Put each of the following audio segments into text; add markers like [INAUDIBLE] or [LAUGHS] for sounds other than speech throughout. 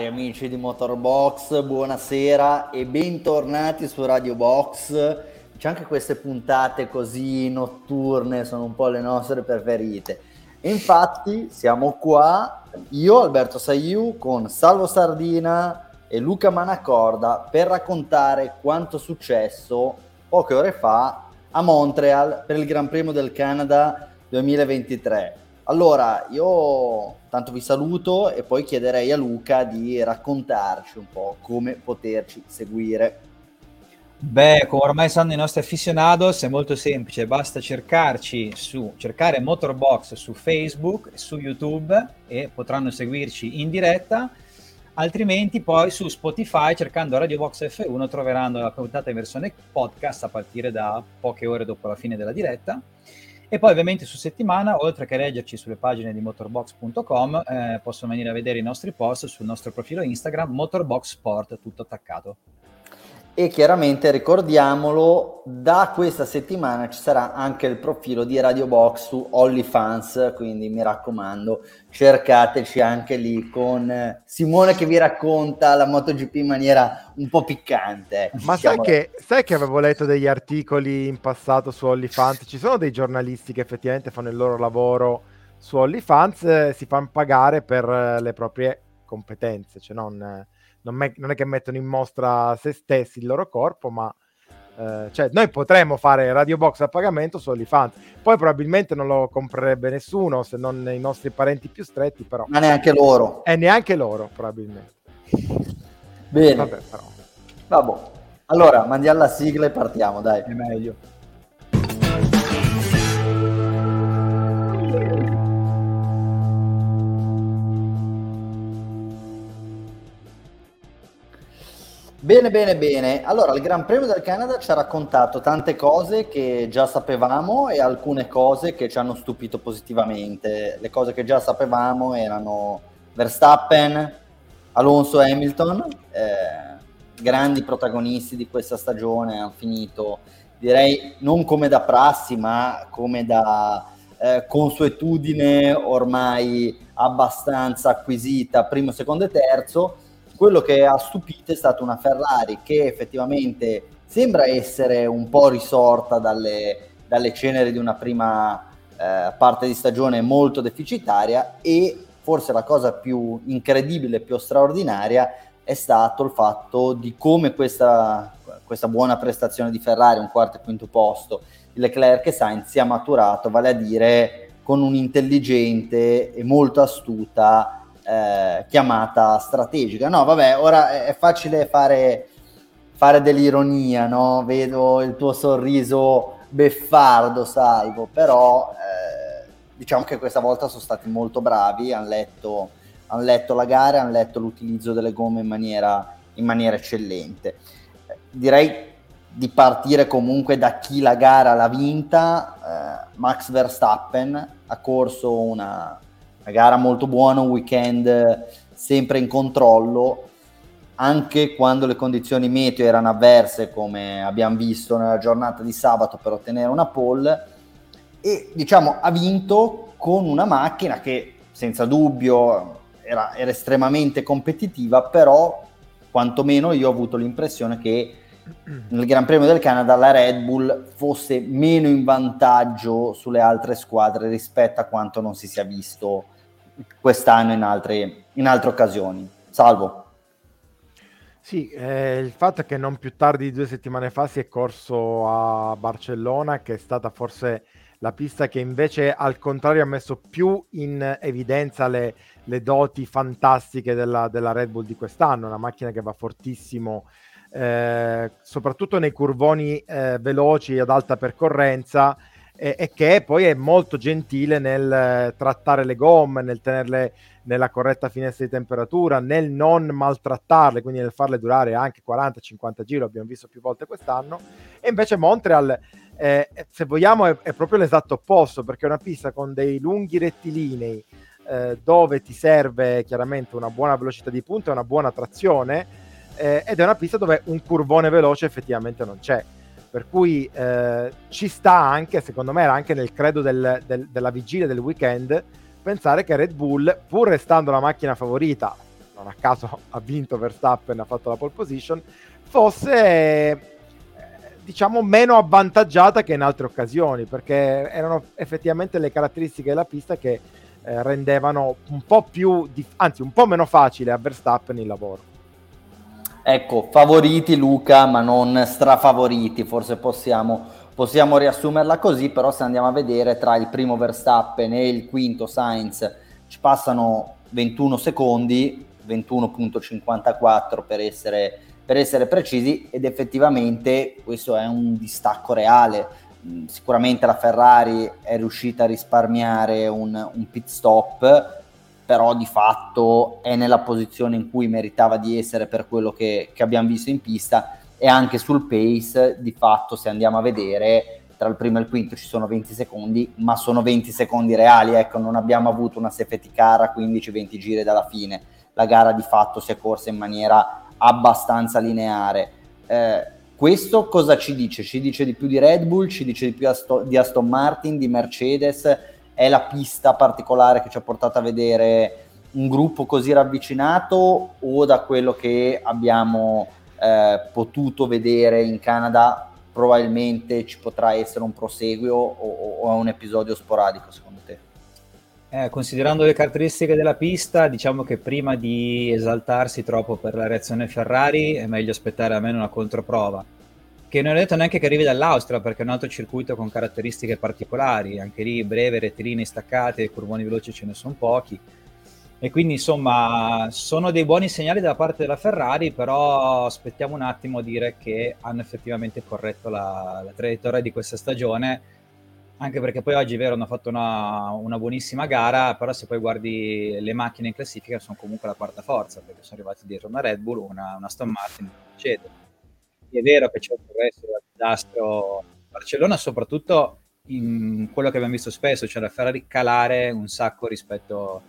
Cari amici di Motorbox, buonasera e bentornati su Radio Box. C'è anche queste puntate così notturne, sono un po' le nostre preferite. infatti siamo qua, io Alberto Saiu con Salvo Sardina e Luca Manacorda per raccontare quanto è successo poche ore fa a Montreal per il Gran Premio del Canada 2023. Allora, io tanto vi saluto e poi chiederei a Luca di raccontarci un po' come poterci seguire. Beh, come ormai sanno i nostri aficionados, è molto semplice, basta cercarci su, cercare Motorbox su Facebook, su YouTube e potranno seguirci in diretta, altrimenti poi su Spotify cercando Radio Box F1 troveranno la puntata in versione podcast a partire da poche ore dopo la fine della diretta e poi ovviamente su settimana, oltre che leggerci sulle pagine di motorbox.com, eh, possono venire a vedere i nostri post sul nostro profilo Instagram Motorbox tutto attaccato e chiaramente ricordiamolo da questa settimana ci sarà anche il profilo di Radio Box su OnlyFans quindi mi raccomando cercateci anche lì con Simone che vi racconta la MotoGP in maniera un po' piccante ma sai che, sai che avevo letto degli articoli in passato su OnlyFans? Ci sono dei giornalisti che effettivamente fanno il loro lavoro su OnlyFans eh, si fanno pagare per eh, le proprie competenze cioè non eh, non, me- non, è che mettono in mostra se stessi, il loro corpo, ma eh, cioè, noi potremmo fare Radio Box a pagamento su OnlyFans. Poi probabilmente non lo comprerebbe nessuno, se non i nostri parenti più stretti, però. Ma neanche loro. E neanche loro, probabilmente. Bene. Vabbè, però. Vabbè. Allora, mandiamo la sigla e partiamo, dai. È meglio. Bene, bene, bene. Allora, il Gran Premio del Canada ci ha raccontato tante cose che già sapevamo e alcune cose che ci hanno stupito positivamente. Le cose che già sapevamo erano Verstappen, Alonso e Hamilton, eh, grandi protagonisti di questa stagione, hanno finito, direi, non come da prassi, ma come da eh, consuetudine ormai abbastanza acquisita, primo, secondo e terzo quello che ha stupito è stata una Ferrari che effettivamente sembra essere un po' risorta dalle, dalle ceneri di una prima eh, parte di stagione molto deficitaria e forse la cosa più incredibile, più straordinaria è stato il fatto di come questa, questa buona prestazione di Ferrari, un quarto e quinto posto, Leclerc e Sainz sia maturato, vale a dire con un'intelligente e molto astuta eh, chiamata strategica. No, vabbè, ora è, facile fare, fare dell'ironia, no? Vedo il tuo sorriso beffardo, Salvo, però eh, diciamo che questa volta sono stati molto bravi, hanno letto, han letto la gara, hanno letto l'utilizzo delle gomme in maniera, in maniera eccellente. Direi di partire comunque da chi la gara l'ha vinta. Eh, Max Verstappen ha corso una, una gara molto buona, un weekend sempre in controllo, anche quando le condizioni meteo erano avverse, come abbiamo visto nella giornata di sabato per ottenere una pole, e diciamo ha vinto con una macchina che senza dubbio era, era estremamente competitiva, però quantomeno io ho avuto l'impressione che nel Gran Premio del Canada la Red Bull fosse meno in vantaggio sulle altre squadre rispetto a quanto non si sia visto quest'anno in altre, in altre occasioni. Salvo. Sì, eh, il fatto è che non più tardi di due settimane fa si è corso a Barcellona, che è stata forse la pista che invece al contrario ha messo più in evidenza le, le doti fantastiche della, della, Red Bull di quest'anno, una macchina che va fortissimo, eh, soprattutto nei curvoni eh, veloci ad alta percorrenza e, e, che poi è molto gentile nel eh, trattare le gomme, nel tenerle nella corretta finestra di temperatura, nel non maltrattarle, quindi nel farle durare anche 40-50 giri, abbiamo visto più volte quest'anno. E invece Montreal, eh, se vogliamo, è, è, proprio l'esatto opposto, perché è una pista con dei lunghi rettilinei eh, dove ti serve chiaramente una buona velocità di punta e una buona trazione, eh, ed è una pista dove un curvone veloce effettivamente non c'è per cui eh, ci sta anche, secondo me era anche nel credo del, del, della vigilia del weekend, pensare che Red Bull, pur restando la macchina favorita, non a caso [LAUGHS] ha vinto Verstappen, ha fatto la pole position, fosse eh, diciamo meno avvantaggiata che in altre occasioni, perché erano effettivamente le caratteristiche della pista che eh, rendevano un po' più, dif- anzi un po' meno facile a Verstappen il lavoro. Ecco, favoriti Luca, ma non strafavoriti, forse possiamo, possiamo riassumerla così, però se andiamo a vedere tra il primo Verstappen e il quinto Sainz ci passano 21 secondi, 21.54 per essere, per essere precisi, ed effettivamente questo è un distacco reale. Mm, sicuramente la Ferrari è riuscita a risparmiare un, un pit stop, però di fatto è nella posizione in cui meritava di essere per quello che, che abbiamo visto in pista e anche sul pace di fatto se andiamo a vedere tra il primo e il quinto ci sono 20 secondi, ma sono 20 secondi reali, ecco, non abbiamo avuto una safety car a 15-20 giri dalla fine, la gara di fatto si è corsa in maniera abbastanza lineare. Eh, questo cosa ci dice? Ci dice di più di Red Bull, ci dice di più Asto- di Aston Martin, di Mercedes, è la pista particolare che ci ha portato a vedere un gruppo così ravvicinato o da quello che abbiamo eh, potuto vedere in Canada probabilmente ci potrà essere un proseguio o, o un episodio sporadico secondo te? Eh, considerando le caratteristiche della pista, diciamo che prima di esaltarsi troppo per la reazione Ferrari è meglio aspettare almeno una controprova che non è detto neanche che arrivi dall'Austria perché è un altro circuito con caratteristiche particolari, anche lì breve, rettilinei staccate, curvoni veloci ce ne sono pochi. E quindi insomma sono dei buoni segnali da parte della Ferrari, però aspettiamo un attimo a dire che hanno effettivamente corretto la, la traiettoria di questa stagione, anche perché poi oggi è vero hanno fatto una, una, buonissima gara, però se poi guardi le macchine in classifica sono comunque la quarta forza, perché sono arrivati dietro una Red Bull, una, una Aston Martin, eccetera è vero che c'è un progresso del disastro Barcellona, soprattutto in quello che abbiamo visto spesso, cioè la Ferrari calare un sacco rispetto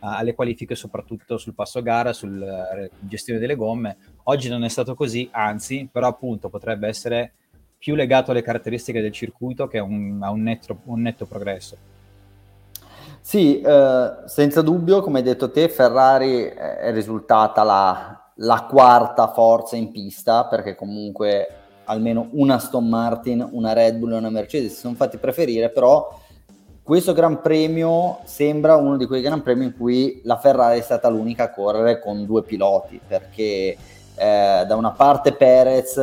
alle qualifiche, soprattutto sul passo gara, sulla eh, gestione delle gomme. Oggi non è stato così, anzi, però appunto potrebbe essere più legato alle caratteristiche del circuito che a un, a un, netto, un netto, progresso. Sì, eh, senza dubbio, come hai detto te, Ferrari è risultata la, la quarta forza in pista, perché comunque almeno una Aston Martin, una Red Bull e una Mercedes si sono fatti preferire, però questo Gran Premio sembra uno di quei Gran Premi in cui la Ferrari è stata l'unica a correre con due piloti, perché eh, da una parte Perez,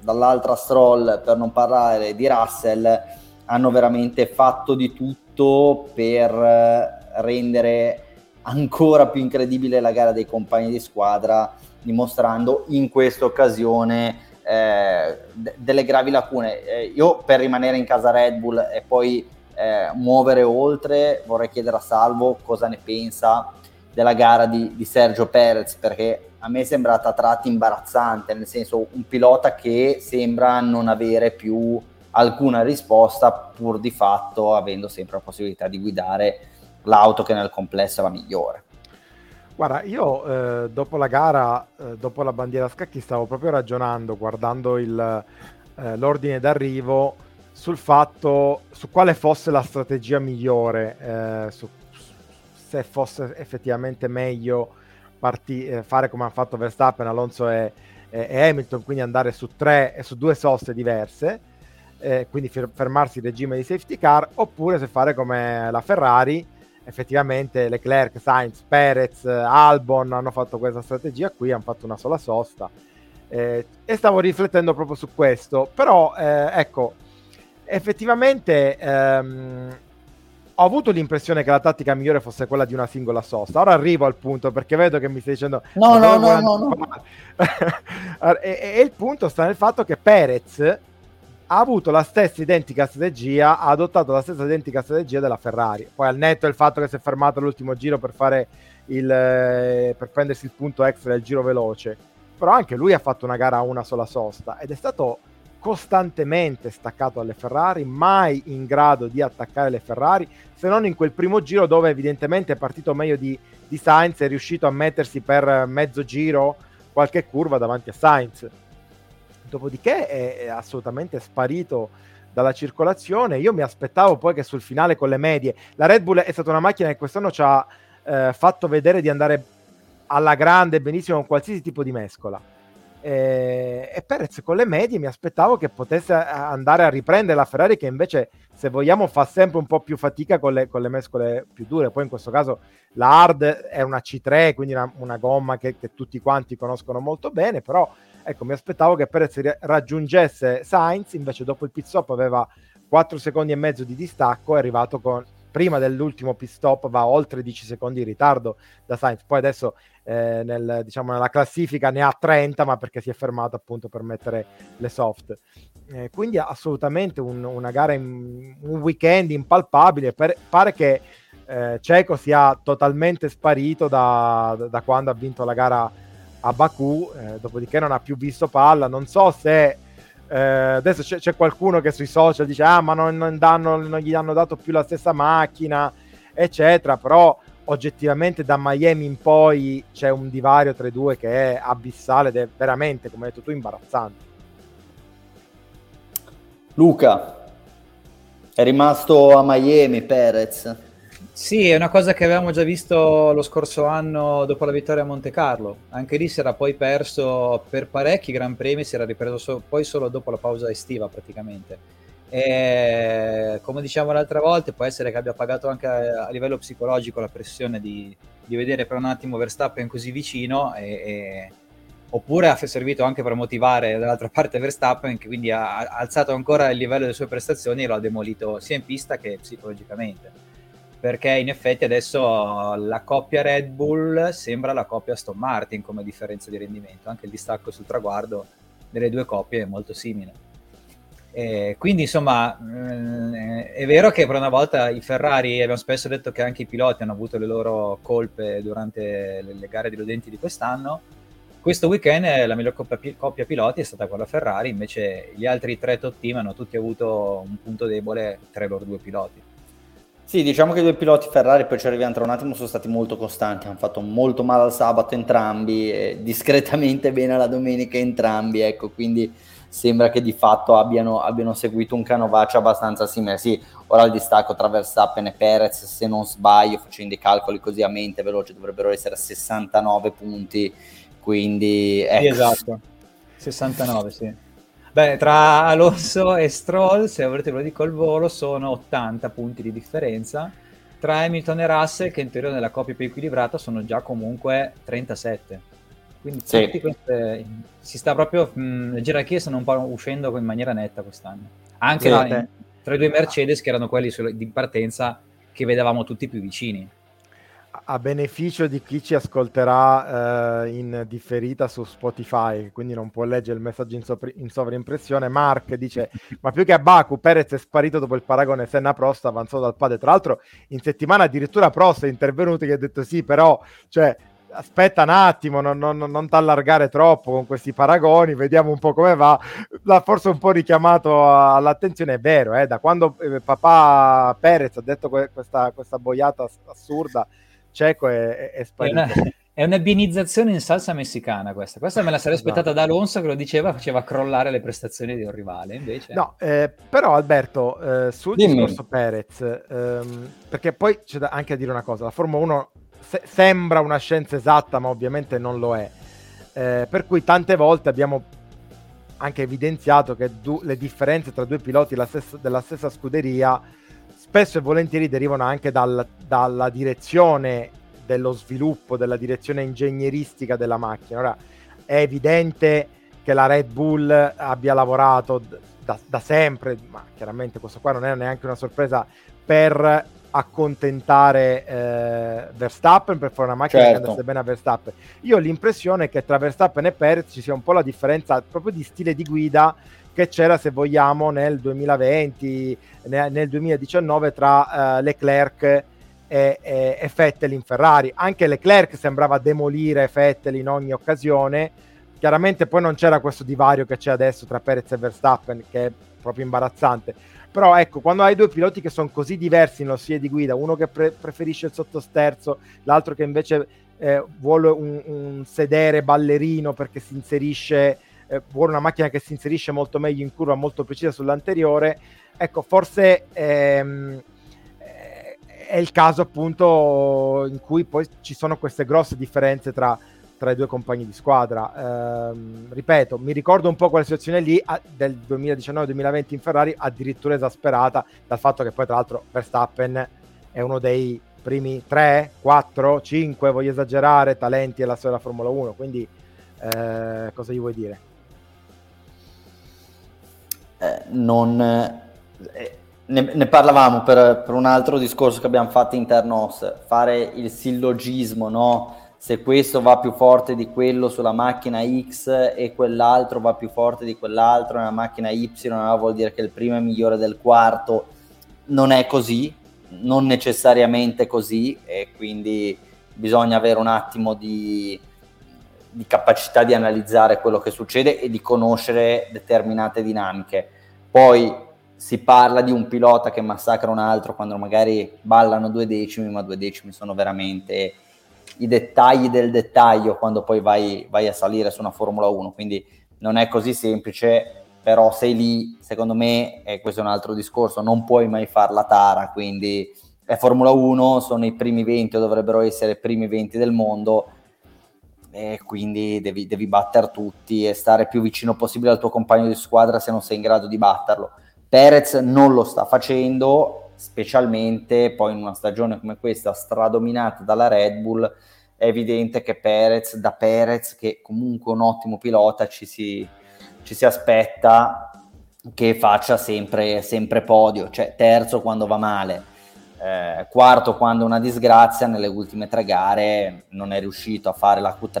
dall'altra Stroll, per non parlare di Russell, hanno veramente fatto di tutto per eh, rendere ancora più incredibile la gara dei compagni di squadra, dimostrando in questa occasione eh, d- delle gravi lacune. Eh, io per rimanere in casa Red Bull e poi eh, muovere oltre, vorrei chiedere a Salvo cosa ne pensa della gara di, di Sergio Perez, perché a me è sembrata a tratti imbarazzante, nel senso un pilota che sembra non avere più alcuna risposta pur di fatto avendo sempre la possibilità di guidare l'auto che nel complesso la migliore. Guarda, io eh, dopo la gara, eh, dopo la bandiera a scacchi, stavo proprio ragionando, guardando il, eh, l'ordine d'arrivo, sul fatto, su quale fosse la strategia migliore, eh, su, se fosse effettivamente meglio parti, eh, fare come hanno fatto Verstappen, Alonso e, e, Hamilton, quindi andare su tre e su due soste diverse, eh, quindi fermarsi il regime di safety car, oppure se fare come la Ferrari, effettivamente Leclerc, Sainz, Perez, Albon hanno fatto questa strategia qui, hanno fatto una sola sosta eh, e stavo riflettendo proprio su questo, però eh, ecco, effettivamente ehm, ho avuto l'impressione che la tattica migliore fosse quella di una singola sosta. Ora arrivo al punto perché vedo che mi stai dicendo no, no, no, no, no. [LAUGHS] e, e, il punto sta nel fatto che Perez ha avuto la stessa identica strategia, ha adottato la stessa identica strategia della Ferrari. Poi al netto il fatto che si è fermato all'ultimo giro per il eh, per prendersi il punto extra del giro veloce. Però anche lui ha fatto una gara a una sola sosta ed è stato costantemente staccato alle Ferrari, mai in grado di attaccare le Ferrari, se non in quel primo giro dove evidentemente è partito meglio di, di Sainz, è riuscito a mettersi per mezzo giro qualche curva davanti a Sainz dopodiché è, è assolutamente sparito dalla circolazione. Io mi aspettavo poi che sul finale con le medie, la Red Bull è stata una macchina che quest'anno ci ha eh, fatto vedere di andare alla grande benissimo con qualsiasi tipo di mescola. E, e Perez con le medie mi aspettavo che potesse andare a riprendere la Ferrari che invece se vogliamo fa sempre un po' più fatica con le, con le mescole più dure. Poi in questo caso la hard è una C3 quindi una, una gomma che, che, tutti quanti conoscono molto bene però ecco mi aspettavo che Perez raggiungesse Sainz invece dopo il pit stop aveva 4 secondi e mezzo di distacco è arrivato con prima dell'ultimo pit stop va oltre 10 secondi in ritardo da Sainz poi adesso eh, nel, diciamo, nella classifica ne ha 30, ma perché si è fermato appunto per mettere le soft. Eh, quindi assolutamente un, una gara, in, un weekend impalpabile. Per, pare che eh, Ceco sia totalmente sparito da, da, quando ha vinto la gara a Baku, eh, dopodiché non ha più visto palla. Non so se eh, adesso c'è, c'è, qualcuno che sui social dice: Ah, ma non, non, danno, non gli hanno dato più la stessa macchina, eccetera. Però oggettivamente da Miami in poi c'è un divario tra i due che è abissale ed è veramente, come hai detto tu, imbarazzante. Luca, è rimasto a Miami Perez. Sì, è una cosa che avevamo già visto lo scorso anno dopo la vittoria a Monte Carlo. Anche lì si era poi perso per parecchi Gran Premi, si era ripreso so- poi solo dopo la pausa estiva praticamente e come diciamo l'altra volta, può essere che abbia pagato anche a, a livello psicologico la pressione di, di, vedere per un attimo Verstappen così vicino, e, e, oppure ha servito anche per motivare dall'altra [LAUGHS] parte Verstappen, che quindi ha, ha alzato ancora il livello delle sue prestazioni e lo ha demolito sia in pista che psicologicamente. Perché in effetti adesso la coppia Red Bull sembra la coppia Aston Martin come differenza di rendimento, anche il distacco sul traguardo delle due coppie è molto simile. Eh, quindi insomma eh, è vero che per una volta i Ferrari, abbiamo spesso detto che anche i piloti hanno avuto le loro colpe durante le, gare deludenti di quest'anno. Questo weekend la miglior coppia, coppia, piloti è stata quella Ferrari, invece gli altri tre top team hanno tutti avuto un punto debole tra i loro due piloti. Sì, diciamo che i due piloti Ferrari, poi ci arriviamo tra un attimo, sono stati molto costanti, hanno fatto molto male al sabato entrambi discretamente [LAUGHS] bene alla domenica entrambi, ecco, quindi sembra che di fatto abbiano, abbiano seguito un canovaccio abbastanza simile. Sì, ora il distacco tra Verstappen e Perez, se non sbaglio, facendo i calcoli così a mente veloce, dovrebbero essere 69 punti, quindi... Ecco. Sì, esatto, 69, sì. Beh, tra Alonso e Stroll, se avrete lo dico al volo, sono 80 punti di differenza. Tra Hamilton e Russell, che in teoria nella coppia più equilibrata, sono già comunque 37. Quindi sì. queste, si sta proprio, mh, le gerarchie stanno un po' uscendo in maniera netta quest'anno. Anche sì, la, tra i due Mercedes, che erano quelli di partenza che vedevamo tutti più vicini. A beneficio di chi ci ascolterà eh, in differita su Spotify, quindi non può leggere il messaggio in, sopra- in sovraimpressione, Mark dice: Ma più che a Baku, Perez è sparito dopo il paragone Senna Prost, avanzato dal padre. Tra l'altro, in settimana addirittura Prost è intervenuto e ha detto: Sì, però, cioè, aspetta un attimo, non, non, non t'allargare troppo con questi paragoni, vediamo un po' come va. L'ha forse un po' richiamato all'attenzione, è vero, eh, da quando eh, papà Perez ha detto que- questa, questa, boiata assurda, Ceco è, è, sparito. È una, è una binizzazione in salsa messicana questa. Questa me la sarei esatto. aspettata da Alonso che lo diceva, faceva crollare le prestazioni di un rivale, invece... No, eh, però Alberto, eh, sul Dimmi. discorso Perez, ehm, perché poi c'è da anche a dire una cosa, la Formula 1 se- sembra una scienza esatta, ma ovviamente non lo è. Eh, per cui tante volte abbiamo anche evidenziato che du- le differenze tra due piloti della stessa, della stessa scuderia spesso e volentieri derivano anche dal, dalla direzione dello sviluppo, della direzione ingegneristica della macchina. Ora è evidente che la Red Bull abbia lavorato da, da sempre, ma chiaramente questo qua non è neanche una sorpresa per accontentare eh, Verstappen per fare una macchina certo. che andasse bene a Verstappen. Io ho l'impressione che tra Verstappen e Perez ci sia un po' la differenza proprio di stile di guida che c'era se vogliamo nel 2020, nel 2019 tra uh, Leclerc e, e, e, Vettel in Ferrari. Anche Leclerc sembrava demolire Vettel in ogni occasione. Chiaramente poi non c'era questo divario che c'è adesso tra Perez e Verstappen che è proprio imbarazzante però ecco, quando hai due piloti che sono così diversi nello stile di guida, uno che pre- preferisce il sottosterzo, l'altro che invece eh, vuole un, un, sedere ballerino perché si inserisce, eh, vuole una macchina che si inserisce molto meglio in curva, molto precisa sull'anteriore, ecco, forse ehm, è il caso appunto in cui poi ci sono queste grosse differenze tra, tra i due compagni di squadra. Ehm, ripeto, mi ricordo un po' quella situazione lì a, del 2019-2020 in Ferrari, addirittura esasperata dal fatto che poi tra l'altro Verstappen è uno dei primi 3, 4, 5, voglio esagerare, talenti della storia della Formula 1, quindi eh, cosa gli vuoi dire? Eh, non... Eh, ne, ne, parlavamo per, per, un altro discorso che abbiamo fatto internos, fare il sillogismo, no? Se questo va più forte di quello sulla macchina X e quell'altro va più forte di quell'altro nella macchina Y, no? vuol dire che il primo è migliore del quarto. Non è così, non necessariamente così e quindi bisogna avere un attimo di, di capacità di analizzare quello che succede e di conoscere determinate dinamiche. Poi si parla di un pilota che massacra un altro quando magari ballano due decimi, ma due decimi sono veramente i dettagli del dettaglio quando poi vai, vai a salire su una Formula 1, quindi non è così semplice, però sei lì, secondo me, e questo è un altro discorso, non puoi mai far la tara, quindi è Formula 1, sono i primi 20 o dovrebbero essere i primi 20 del mondo, e quindi devi, devi battere tutti e stare più vicino possibile al tuo compagno di squadra se non sei in grado di batterlo. Perez non lo sta facendo, specialmente poi in una stagione come questa stradominata dalla Red Bull, è evidente che Perez, da Perez, che comunque è un ottimo pilota, ci si, ci si aspetta che faccia sempre, sempre, podio, cioè terzo quando va male, eh, quarto quando una disgrazia, nelle ultime tre gare non è riuscito a fare la Q3,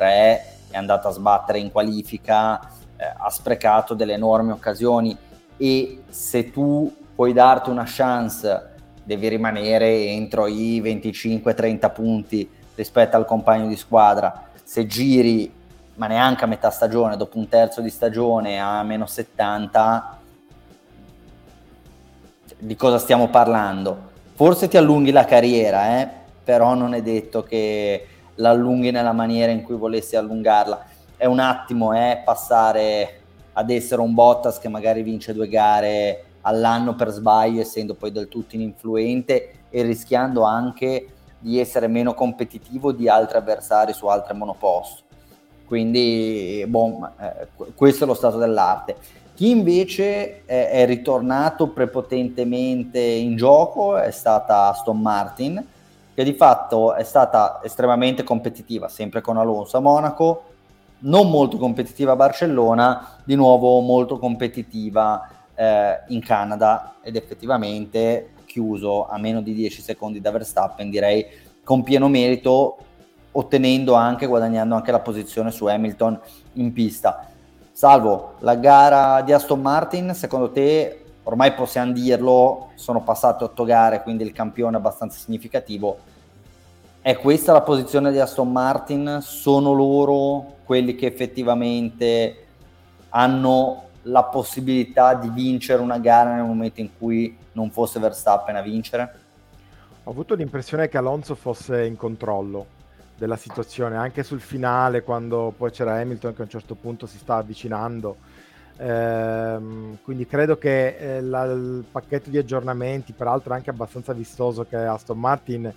è andato a sbattere in qualifica, eh, ha sprecato delle enormi occasioni e se tu puoi darti una chance devi rimanere entro i 25-30 punti rispetto al compagno di squadra. Se giri, ma neanche a metà stagione, dopo un terzo di stagione a meno 70, di cosa stiamo parlando? Forse ti allunghi la carriera, eh? però non è detto che l'allunghi nella maniera in cui volessi allungarla. È un attimo eh, passare ad essere un Bottas che magari vince due gare all'anno per sbaglio, essendo poi del tutto ininfluente e rischiando anche di essere meno competitivo di altri avversari su altre monoposto. Quindi, bon, eh, questo è lo stato dell'arte. Chi invece è, ritornato prepotentemente in gioco è stata Aston Martin, che di fatto è stata estremamente competitiva, sempre con Alonso a Monaco, non molto competitiva a Barcellona, di nuovo molto competitiva eh, in Canada ed effettivamente chiuso a meno di 10 secondi da Verstappen, direi con pieno merito, ottenendo anche, guadagnando anche la posizione su Hamilton in pista. Salvo la gara di Aston Martin, secondo te, ormai possiamo dirlo, sono passate 8 gare, quindi il campione è abbastanza significativo. È questa la posizione di Aston Martin? Sono loro quelli che effettivamente hanno la possibilità di vincere una gara nel momento in cui non fosse Verstappen a vincere? Ho avuto l'impressione che Alonso fosse in controllo della situazione, anche sul finale, quando poi c'era Hamilton che a un certo punto si sta avvicinando. Ehm, quindi credo che eh, la, il pacchetto di aggiornamenti, peraltro anche abbastanza vistoso che Aston Martin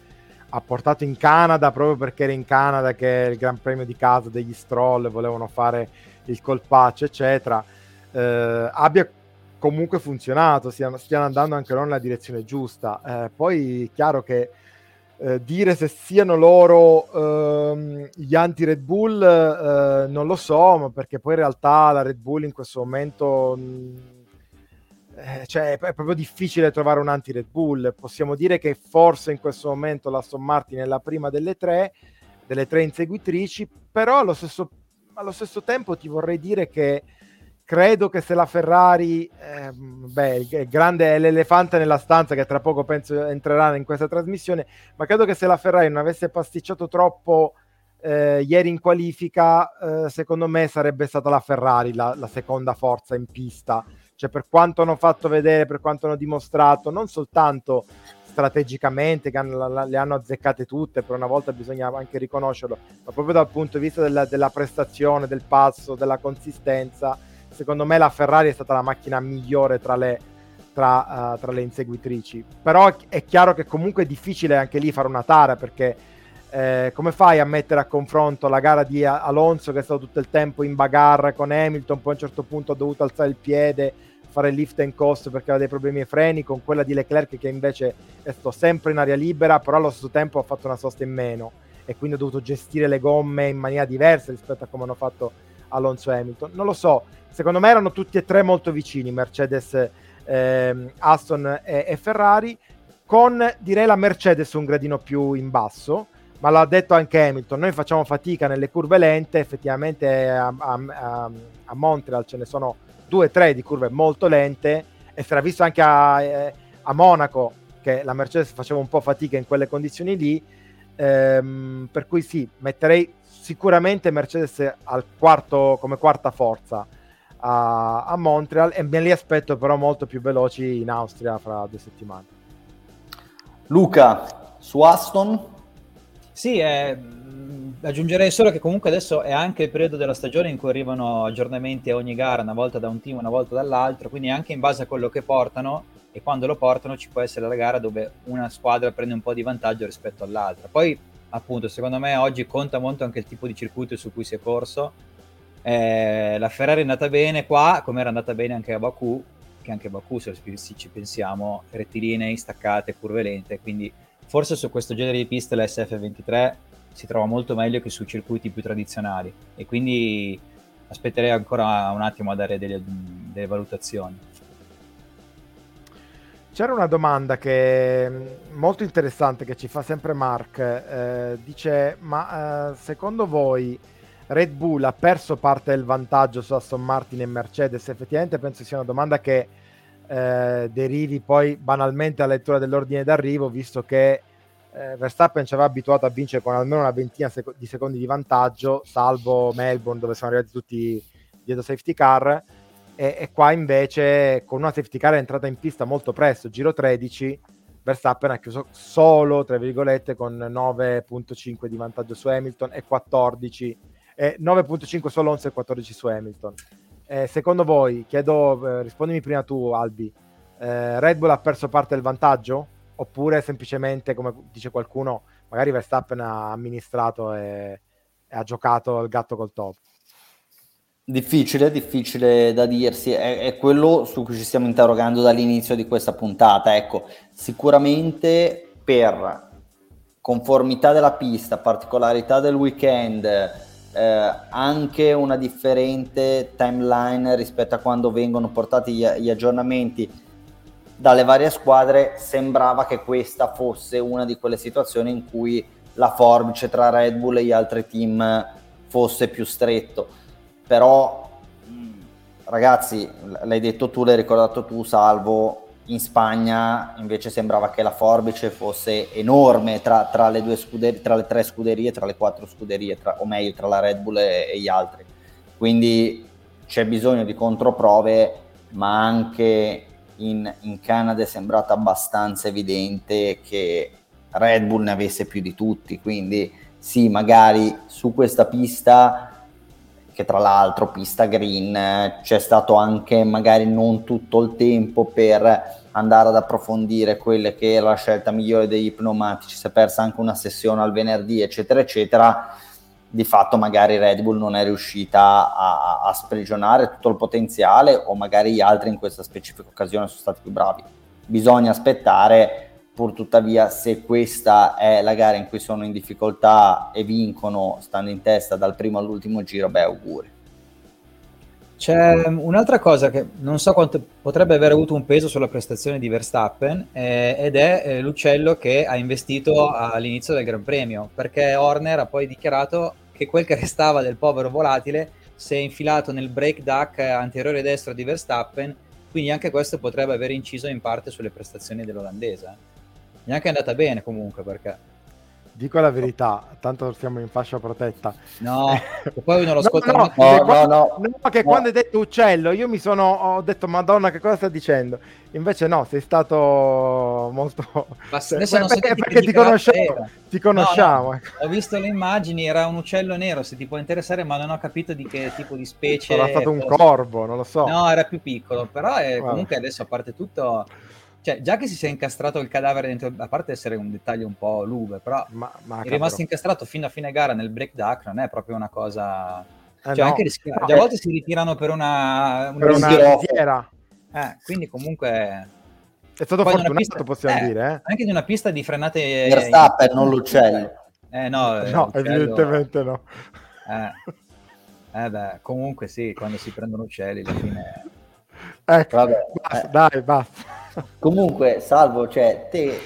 ha portato in Canada proprio perché era in Canada che è il Gran Premio di casa degli Stroll, volevano fare il colpaccio, eccetera, eh, abbia comunque funzionato, stiano, stiano, andando anche loro nella direzione giusta. Eh, poi chiaro che eh, dire se siano loro ehm, gli anti-Red Bull eh, non lo so, ma perché poi in realtà la Red Bull in questo momento... Mh, eh, cioè, è proprio difficile trovare un anti-Red Bull. Possiamo dire che forse in questo momento la Aston Martin è la prima delle tre, delle tre inseguitrici, però allo stesso, allo stesso tempo ti vorrei dire che credo che se la Ferrari, eh, beh, il grande è l'elefante nella stanza che tra poco penso entrerà in questa trasmissione, ma credo che se la Ferrari non avesse pasticciato troppo eh, ieri in qualifica, eh, secondo me sarebbe stata la Ferrari la, la seconda forza in pista. Cioè per quanto hanno fatto vedere, per quanto hanno dimostrato, non soltanto strategicamente, che hanno, la, le hanno azzeccate tutte, per una volta bisogna anche riconoscerlo, ma proprio dal punto di vista della, della prestazione, del passo, della consistenza, secondo me la Ferrari è stata la macchina migliore tra le, tra, uh, tra, le inseguitrici. Però è chiaro che comunque è difficile anche lì fare una tara perché eh, come fai a mettere a confronto la gara di Alonso che è stato tutto il tempo in bagarre con Hamilton, poi a un certo punto ha dovuto alzare il piede, fare il lift and coast perché aveva dei problemi ai freni, con quella di Leclerc che invece è stato sempre in aria libera, però allo stesso tempo ha fatto una sosta in meno e quindi ha dovuto gestire le gomme in maniera diversa rispetto a come hanno fatto Alonso Hamilton. Non lo so, secondo me erano tutti e tre molto vicini, Mercedes, ehm, Aston e, e Ferrari, con direi la Mercedes un gradino più in basso, ma l'ha detto anche Hamilton, noi facciamo fatica nelle curve lente, effettivamente a, a, a, a Montreal ce ne sono due o tre di curve molto lente e era visto anche a, eh, a Monaco che la Mercedes faceva un po' fatica in quelle condizioni lì, ehm, per cui sì, metterei sicuramente Mercedes al quarto, come quarta forza a, a, Montreal e me li aspetto però molto più veloci in Austria fra due settimane. Luca, su Aston? Sì, è aggiungerei solo che comunque adesso è anche il periodo della stagione in cui arrivano aggiornamenti a ogni gara, una volta da un team, una volta dall'altro, quindi anche in base a quello che portano e quando lo portano ci può essere la gara dove una squadra prende un po' di vantaggio rispetto all'altra. Poi appunto secondo me oggi conta molto anche il tipo di circuito su cui si è corso. Eh, la Ferrari è andata bene qua, come era andata bene anche a Baku, che anche a Baku se ci pensiamo, rettilinei, staccate, curve lente, quindi forse su questo genere di piste la SF23 si trova molto meglio che su circuiti più tradizionali e quindi aspetterei ancora un attimo a dare delle, delle valutazioni. C'era una domanda che è molto interessante che ci fa sempre Mark. Eh, dice: Ma eh, secondo voi Red Bull ha perso parte del vantaggio su Aston Martin e Mercedes? Effettivamente penso sia una domanda che eh, derivi poi banalmente alla lettura dell'ordine d'arrivo, visto che eh, Verstappen ci aveva abituato a vincere con almeno una ventina sec- di secondi di vantaggio, salvo Melbourne dove sono arrivati tutti dietro safety car. E, e, qua invece con una safety car è entrata in pista molto presto, giro 13, Verstappen ha chiuso solo, tra virgolette, con 9.5 di vantaggio su Hamilton e 14, eh, 9.5 su Alonso e 14 su Hamilton. Eh, secondo voi, chiedo, eh, rispondimi prima tu Albi, eh, Red Bull ha perso parte del vantaggio? oppure semplicemente, come dice qualcuno, magari Verstappen ha amministrato e, e ha giocato il gatto col top. Difficile, difficile da dirsi, è, è, quello su cui ci stiamo interrogando dall'inizio di questa puntata. Ecco, sicuramente per conformità della pista, particolarità del weekend, eh, anche una differente timeline rispetto a quando vengono portati gli, gli aggiornamenti dalle varie squadre sembrava che questa fosse una di quelle situazioni in cui la forbice tra Red Bull e gli altri team fosse più stretto. Però, ragazzi, l'hai detto tu, l'hai ricordato tu, Salvo, in Spagna invece sembrava che la forbice fosse enorme tra, tra le due scuderie, tra le tre scuderie, tra le quattro scuderie, tra, o meglio, tra la Red Bull e, e gli altri. Quindi c'è bisogno di controprove, ma anche in, in Canada è sembrato abbastanza evidente che Red Bull ne avesse più di tutti, quindi sì, magari su questa pista che tra l'altro pista green c'è stato anche magari non tutto il tempo per andare ad approfondire quelle che era la scelta migliore degli pneumatici, si è persa anche una sessione al venerdì eccetera eccetera di fatto magari Red Bull non è riuscita a, a, sprigionare tutto il potenziale o magari gli altri in questa specifica occasione sono stati più bravi. Bisogna aspettare, pur tuttavia, se questa è la gara in cui sono in difficoltà e vincono stando in testa dal primo all'ultimo giro, beh, auguri. C'è un'altra cosa che non so quanto potrebbe aver avuto un peso sulla prestazione di Verstappen eh, ed è eh, l'uccello che ha investito all'inizio del Gran Premio, perché Horner ha poi dichiarato che quel che restava del povero volatile si è infilato nel break duck anteriore destro di Verstappen, quindi anche questo potrebbe aver inciso in parte sulle prestazioni dell'olandese. Neanche è andata bene comunque perché... dico la verità, tanto siamo in fascia protetta. No, [LAUGHS] poi non lo ascolta no, no, no, no, no, no, che quando hai detto uccello, io mi sono ho detto Madonna, che cosa sta dicendo? Invece no, sei stato molto Ma Cioè, adesso non so perché, tipo perché di ti conosciamo, era. ti conosciamo. No, no, ecco. ho visto le immagini, era un uccello nero, se ti può interessare, ma non ho capito di che tipo di specie. Sarà stato un corvo, non lo so. No, era più piccolo, però è, comunque adesso a parte tutto, cioè già che si sia incastrato il cadavere dentro, a parte essere un dettaglio un po' lube, però Ma, ma è rimasto incastrato fino a fine gara nel break duck non è proprio una cosa... Eh, Cioè no. anche rischiare, No, già a volte si ritirano per una... per una risiera. Eh, quindi comunque... È stato Poi in una fortunato, pista- possiamo eh, dire. Anche di una pista di frenate... Verstappen, non l'uccello. Eh no, Eh? eh, No, l'uccello- evidentemente no. Eh. Eh beh, comunque sì, quando si prendono uccelli alla fine... Ecco, Vabbè, basta, eh. dai, basta. Comunque, Salvo, cioè, te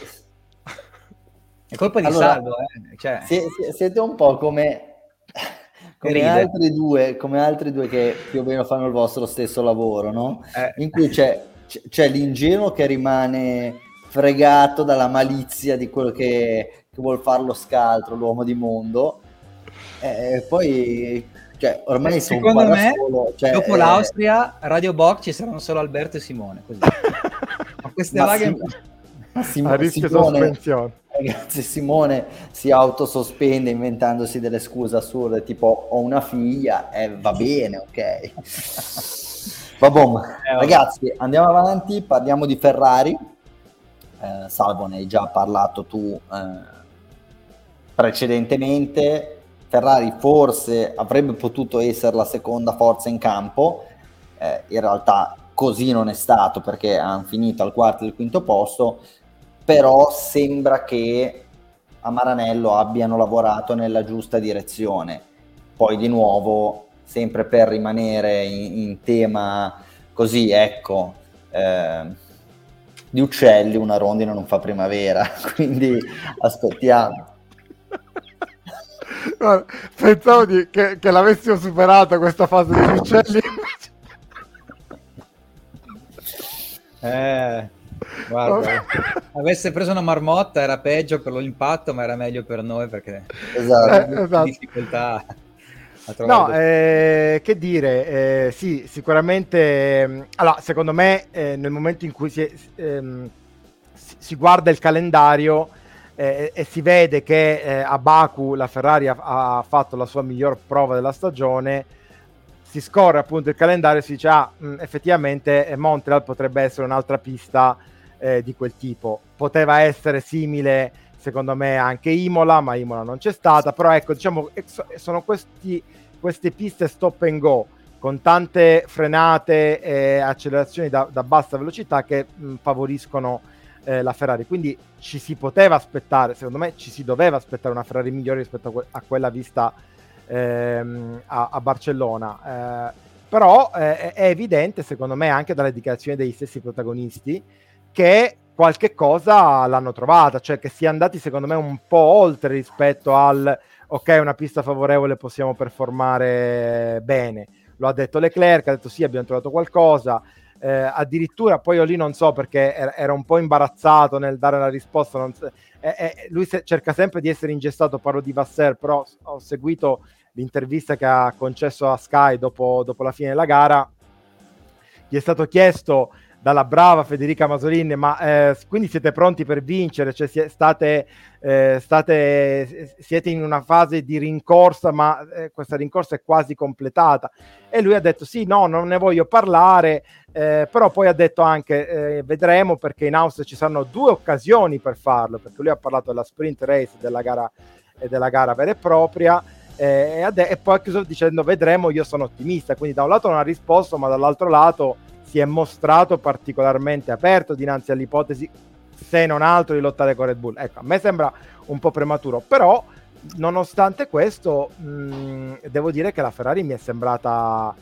È colpa di Allora, Salvo, eh. Cioè, sie- sie- siete un po' come, [LAUGHS] come altri due, come altri due che più o meno fanno il vostro stesso lavoro, no? eh, In cui c'è, c'è- l'ingenuo che rimane fregato dalla malizia di quello che, che vuol fare lo scaltro, l'uomo di mondo. E poi, cioè, ormai Secondo me, solo, cioè, dopo eh, l'Austria, Radio Box ci saranno solo Alberto e Simone. Così. [LAUGHS] Queste ma vaghe... Sim- [LAUGHS] ma Sim- A rischio Simone- sospensione. Ragazzi, Simone si autosospende inventandosi delle scuse assurde, tipo ho una figlia e va bene, ok. [LAUGHS] Vabbè, Eh, ragazzi, andiamo avanti, parliamo di Ferrari. Eh, Salvo, ne hai già parlato tu eh, precedentemente. Ferrari forse avrebbe potuto essere la seconda forza in campo, eh, in realtà così non è stato perché hanno finito al quarto e al quinto posto, però sembra che a Maranello abbiano lavorato nella giusta direzione. Poi di nuovo, sempre per rimanere in, in tema così, ecco, eh, di uccelli una rondine non fa primavera, [LAUGHS] quindi aspettiamo. Pensavo di- che, che l'avessimo superata questa fase degli uccelli. Eh, guarda, avesse preso una marmotta era peggio per l'impatto, ma era meglio per noi perché Esatto. Eh, esatto. difficoltà No, eh, che dire, eh, sì, sicuramente. ehm, Allora, secondo me, eh, nel momento in cui si, è- ehm, si- si guarda il calendario eh, e si vede che eh, a Baku la Ferrari ha, ha fatto la sua miglior prova della stagione, si scorre appunto il calendario e si dice: Ah, mh, effettivamente eh, Montreal potrebbe essere un'altra pista eh, di quel tipo. Poteva essere simile, secondo me, anche Imola, ma Imola non c'è stata. Però ecco, diciamo, eh, so- sono questi, queste piste stop and go con tante frenate e accelerazioni da, da bassa velocità che mh, favoriscono eh, la Ferrari. Quindi ci si poteva aspettare, secondo me ci si doveva aspettare una Ferrari migliore rispetto a, que- a quella vista ehm, a, a Barcellona. Eh, però eh, è- evidente, secondo me, anche dalle dichiarazioni degli stessi protagonisti, che qualche cosa l'hanno trovata, cioè che si è andati, secondo me, un po' oltre rispetto al ok, una pista favorevole, possiamo performare bene. Lo ha detto Leclerc, ha detto sì, abbiamo trovato qualcosa. Eh, addirittura poi io lì non so perché era, un po' imbarazzato nel dare la risposta. so- eh, eh, lui se- cerca sempre di essere ingessato, parlo di Vasser, però ho seguito l'intervista che ha concesso a Sky dopo, dopo la fine della gara. Gli è stato chiesto dalla brava Federica Masolin, ma eh, quindi siete pronti per vincere? Cioè, state, eh, state, siete in una fase di rincorsa, ma eh, questa rincorsa è quasi completata. E lui ha detto: Sì, no, non ne voglio parlare. eh, però poi ha detto anche: eh, Vedremo perché in Austria ci saranno due occasioni per farlo. Perché lui ha parlato della sprint race della gara, e della gara vera e propria. Eh, e, ade- e poi ha chiuso dicendo: Vedremo. Io sono ottimista. Quindi, da un lato non ha risposto, ma dall'altro lato si è mostrato particolarmente aperto dinanzi all'ipotesi, se non altro, di lottare con Red Bull. Ecco, a me sembra un po' prematuro, però nonostante questo, mh, devo dire che la Ferrari mi è sembrata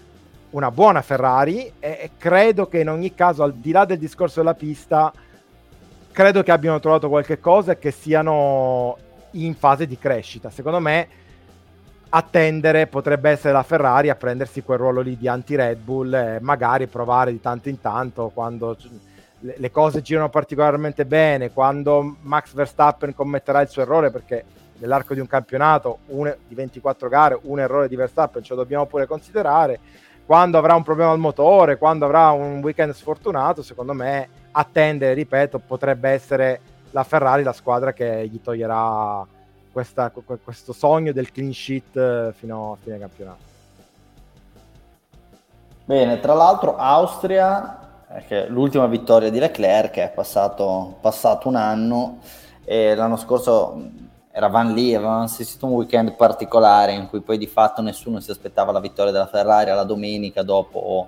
una buona Ferrari e, credo che in ogni caso, al di là del discorso della pista, credo che abbiano trovato qualche cosa e che siano in fase di crescita. Secondo me attendere potrebbe essere la Ferrari a prendersi quel ruolo lì di anti-Red Bull e magari provare di tanto in tanto quando le cose girano particolarmente bene, quando Max Verstappen commetterà il suo errore, perché nell'arco di un campionato un, di 24 gare un errore di Verstappen ce lo dobbiamo pure considerare. Quando avrà un problema al motore quando avrà un weekend sfortunato secondo me attendere ripeto potrebbe essere la Ferrari la squadra che gli toglierà questa, questo sogno del clean sheet eh, fino a fine campionato. Bene, tra l'altro Austria, che l'ultima vittoria di Leclerc è passato, passato un anno e l'anno scorso eravamo lì, avevamo assistito un weekend particolare in cui poi di fatto nessuno si aspettava la vittoria della Ferrari alla domenica dopo,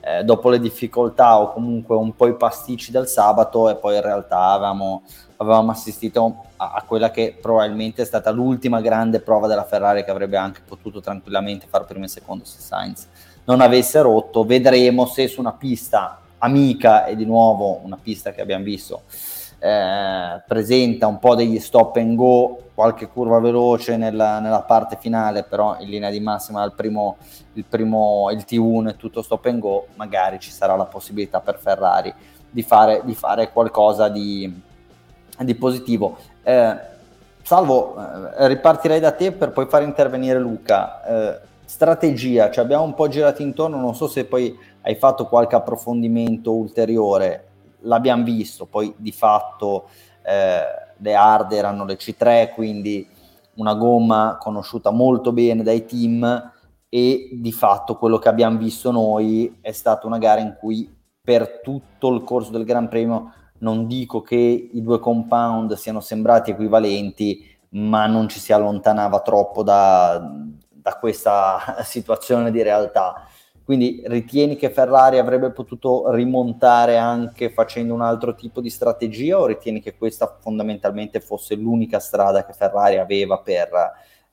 eh, dopo le difficoltà o comunque un po' i pasticci del sabato e poi in realtà avevamo, avevamo assistito a, a, quella che probabilmente è stata l'ultima grande prova della Ferrari che avrebbe anche potuto tranquillamente fare primo e secondo se Sainz non avesse rotto. Vedremo se su una pista amica e di nuovo una pista che abbiamo visto eh, presenta un po' degli stop and go, qualche curva veloce nella, nella parte finale, però in linea di massima il primo, il primo, il T1 è tutto stop and go, magari ci sarà la possibilità per Ferrari di fare, di fare qualcosa di, di positivo. Eh, Salvo, eh, ripartirei da te per poi far intervenire Luca. Eh, strategia, ci abbiamo un po' girati intorno, non so se poi hai fatto qualche approfondimento ulteriore l'abbiamo visto, poi di fatto eh, le hard erano le C3, quindi una gomma conosciuta molto bene dai team e di fatto quello che abbiamo visto noi è stata una gara in cui per tutto il corso del Gran Premio non dico che i due compound siano sembrati equivalenti, ma non ci si allontanava troppo da, da questa [LAUGHS] situazione di realtà. Quindi ritieni che Ferrari avrebbe potuto rimontare anche facendo un altro tipo di strategia o ritieni che questa fondamentalmente fosse l'unica strada che Ferrari aveva per,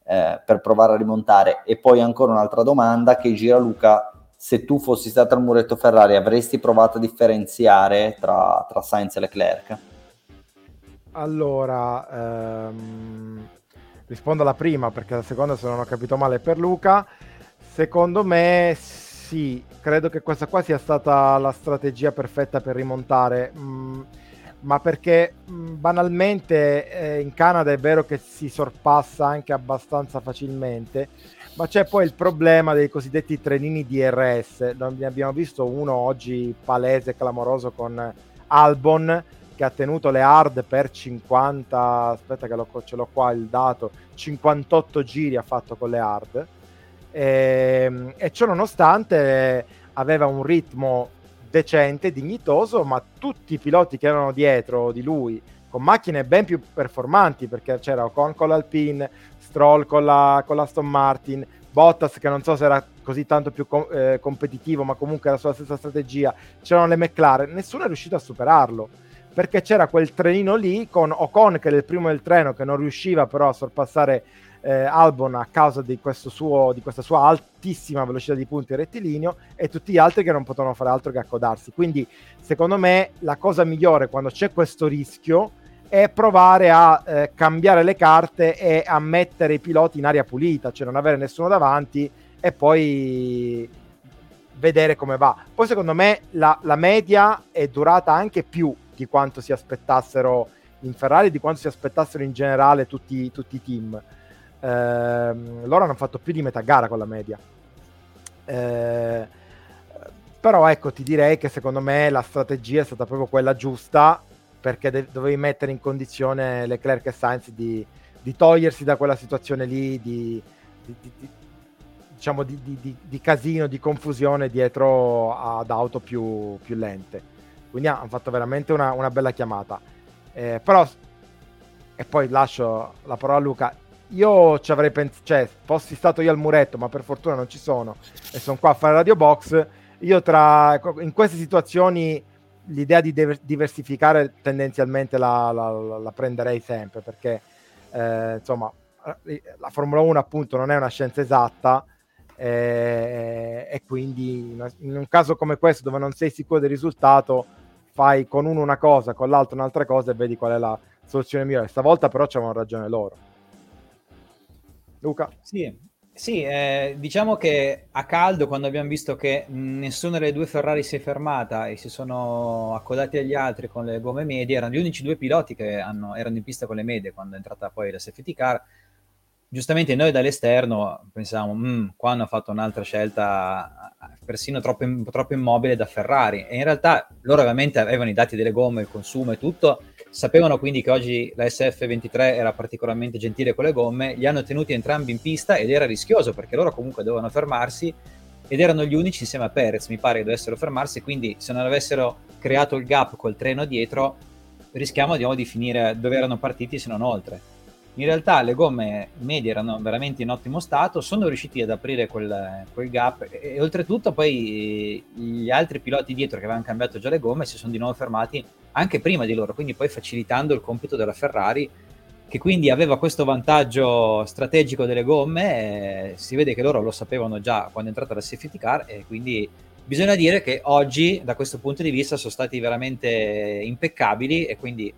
eh, per provare a rimontare? E poi ancora un'altra domanda che gira Luca, se tu fossi stato al muretto Ferrari avresti provato a differenziare tra, tra Sainz e Leclerc? Allora, ehm, rispondo alla prima perché la seconda se non ho capito male per Luca. Secondo me sì, credo che questa qua sia stata la strategia perfetta per rimontare, mm, ma perché mh, mm, banalmente eh, in Canada è vero che si sorpassa anche abbastanza facilmente, ma c'è poi il problema dei cosiddetti trenini DRS. Ne abbiamo visto uno oggi palese, e clamoroso con Albon che ha tenuto le hard per 50, aspetta che lo, ce l'ho qua il dato, 58 giri ha fatto con le hard e, ehm, e ciò nonostante aveva un ritmo decente, dignitoso, ma tutti i piloti che erano dietro di lui con macchine ben più performanti perché c'era Ocon con l'Alpine, Stroll con la, con la Aston Martin, Bottas che non so se era così tanto più com- eh, competitivo ma comunque la sua stessa strategia, c'erano le McLaren, nessuno è riuscito a superarlo perché c'era quel trenino lì con Ocon che era il primo del treno che non riusciva però a sorpassare eh, Albon a causa di, suo, di, questa sua altissima velocità di punti rettilineo e tutti gli altri che non potevano fare altro che accodarsi. Quindi secondo me la cosa migliore quando c'è questo rischio è provare a eh, cambiare le carte e a mettere i piloti in aria pulita, cioè non avere nessuno davanti e poi vedere come va. Poi secondo me la, la media è durata anche più di quanto si aspettassero in Ferrari, di quanto si aspettassero in generale tutti, tutti i team ehm, loro hanno fatto più di metà gara con la media. Eh, però ecco, ti direi che secondo me la strategia è stata proprio quella giusta perché de- dovevi mettere in condizione Leclerc e Sainz di, di togliersi da quella situazione lì, di, di, di diciamo di, casino, di confusione dietro ad auto più, più lente. Quindi hanno fatto veramente una, una bella chiamata. Eh, però, e poi lascio la parola a Luca, io ci avrei pensato, cioè, fossi stato io al muretto, ma per fortuna non ci sono e sono qua a fare Radio Box. Io tra in queste situazioni l'idea di diversificare tendenzialmente la, la, la prenderei sempre perché eh, insomma la Formula 1 appunto non è una scienza esatta eh, e quindi in un caso come questo dove non sei sicuro del risultato fai con uno una cosa, con l'altro un'altra cosa e vedi qual è la soluzione migliore. Stavolta però c'avevano ragione loro. Luca? Sì, sì eh, diciamo che a caldo, quando abbiamo visto che nessuna delle due Ferrari si è fermata e si sono accodati agli altri con le gomme medie, erano gli unici due piloti che hanno, erano in pista con le medie quando è entrata poi la safety car. giustamente noi dall'esterno pensiamo, mm, qua hanno fatto un'altra scelta persino troppo, troppo, immobile da Ferrari e in realtà loro ovviamente avevano i dati delle gomme, il consumo e tutto, sapevano quindi che oggi la SF23 era particolarmente gentile con le gomme, li hanno tenuti entrambi in pista ed era rischioso perché loro comunque dovevano fermarsi ed erano gli unici insieme a Perez, mi pare che dovessero fermarsi, quindi se non avessero creato il gap col treno dietro rischiamo di, di finire dove erano partiti se non oltre. In realtà le gomme medie erano veramente in ottimo stato, sono riusciti ad aprire quel, quel gap e, e, oltretutto poi gli altri piloti dietro che avevano cambiato già le gomme si sono di nuovo fermati anche prima di loro, quindi poi facilitando il compito della Ferrari che quindi aveva questo vantaggio strategico delle gomme, si vede che loro lo sapevano già quando è entrata la safety car e quindi bisogna dire che oggi da questo punto di vista sono stati veramente impeccabili e quindi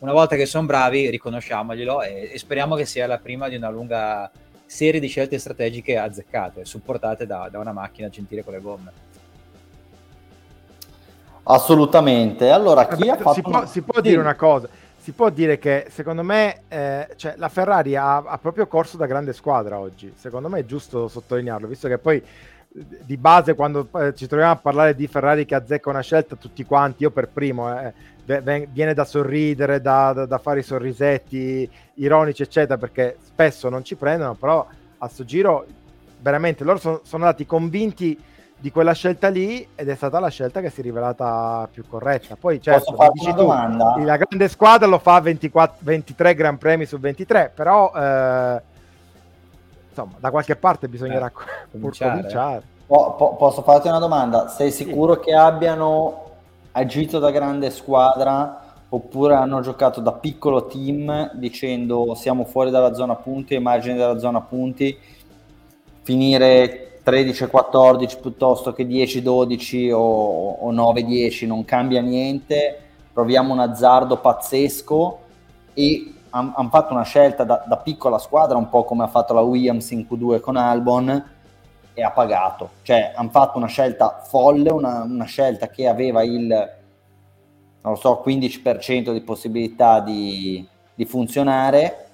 una volta che sono bravi riconosciamoglielo e, e, speriamo che sia la prima di una lunga serie di scelte strategiche azzeccate, supportate da, da una macchina gentile con le gomme. Assolutamente. Allora, chi ha fatto... Si può, si può dire una cosa, si può dire che secondo me eh, cioè, la Ferrari ha, ha, proprio corso da grande squadra oggi. Secondo me è giusto sottolinearlo, visto che poi di base quando eh, ci troviamo a parlare di Ferrari che azzecca una scelta, tutti quanti, io per primo, eh, viene da sorridere, da, da, da, fare i sorrisetti ironici, eccetera, perché spesso non ci prendono, però a sto giro veramente loro sono, sono andati convinti di quella scelta lì ed è stata la scelta che si è rivelata più corretta. Poi certo, dici tu, la grande squadra lo fa 24, 23 Gran Premi su 23, però eh, insomma da qualche parte bisognerà eh, cominciare. cominciare. Po- po- posso farti una domanda? Sei sicuro sì. che abbiano agito da grande squadra oppure hanno giocato da piccolo team dicendo siamo fuori dalla zona punti, ai margini della zona punti, finire 13-14 piuttosto che 10-12 o, o 9-10 non cambia niente, proviamo un azzardo pazzesco e hanno han fatto una scelta da, da, piccola squadra, un po' come ha fatto la Williams in Q2 con Albon, e ha pagato. Cioè, hanno fatto una scelta folle, una, una, scelta che aveva il, non lo so, 15% di possibilità di, di funzionare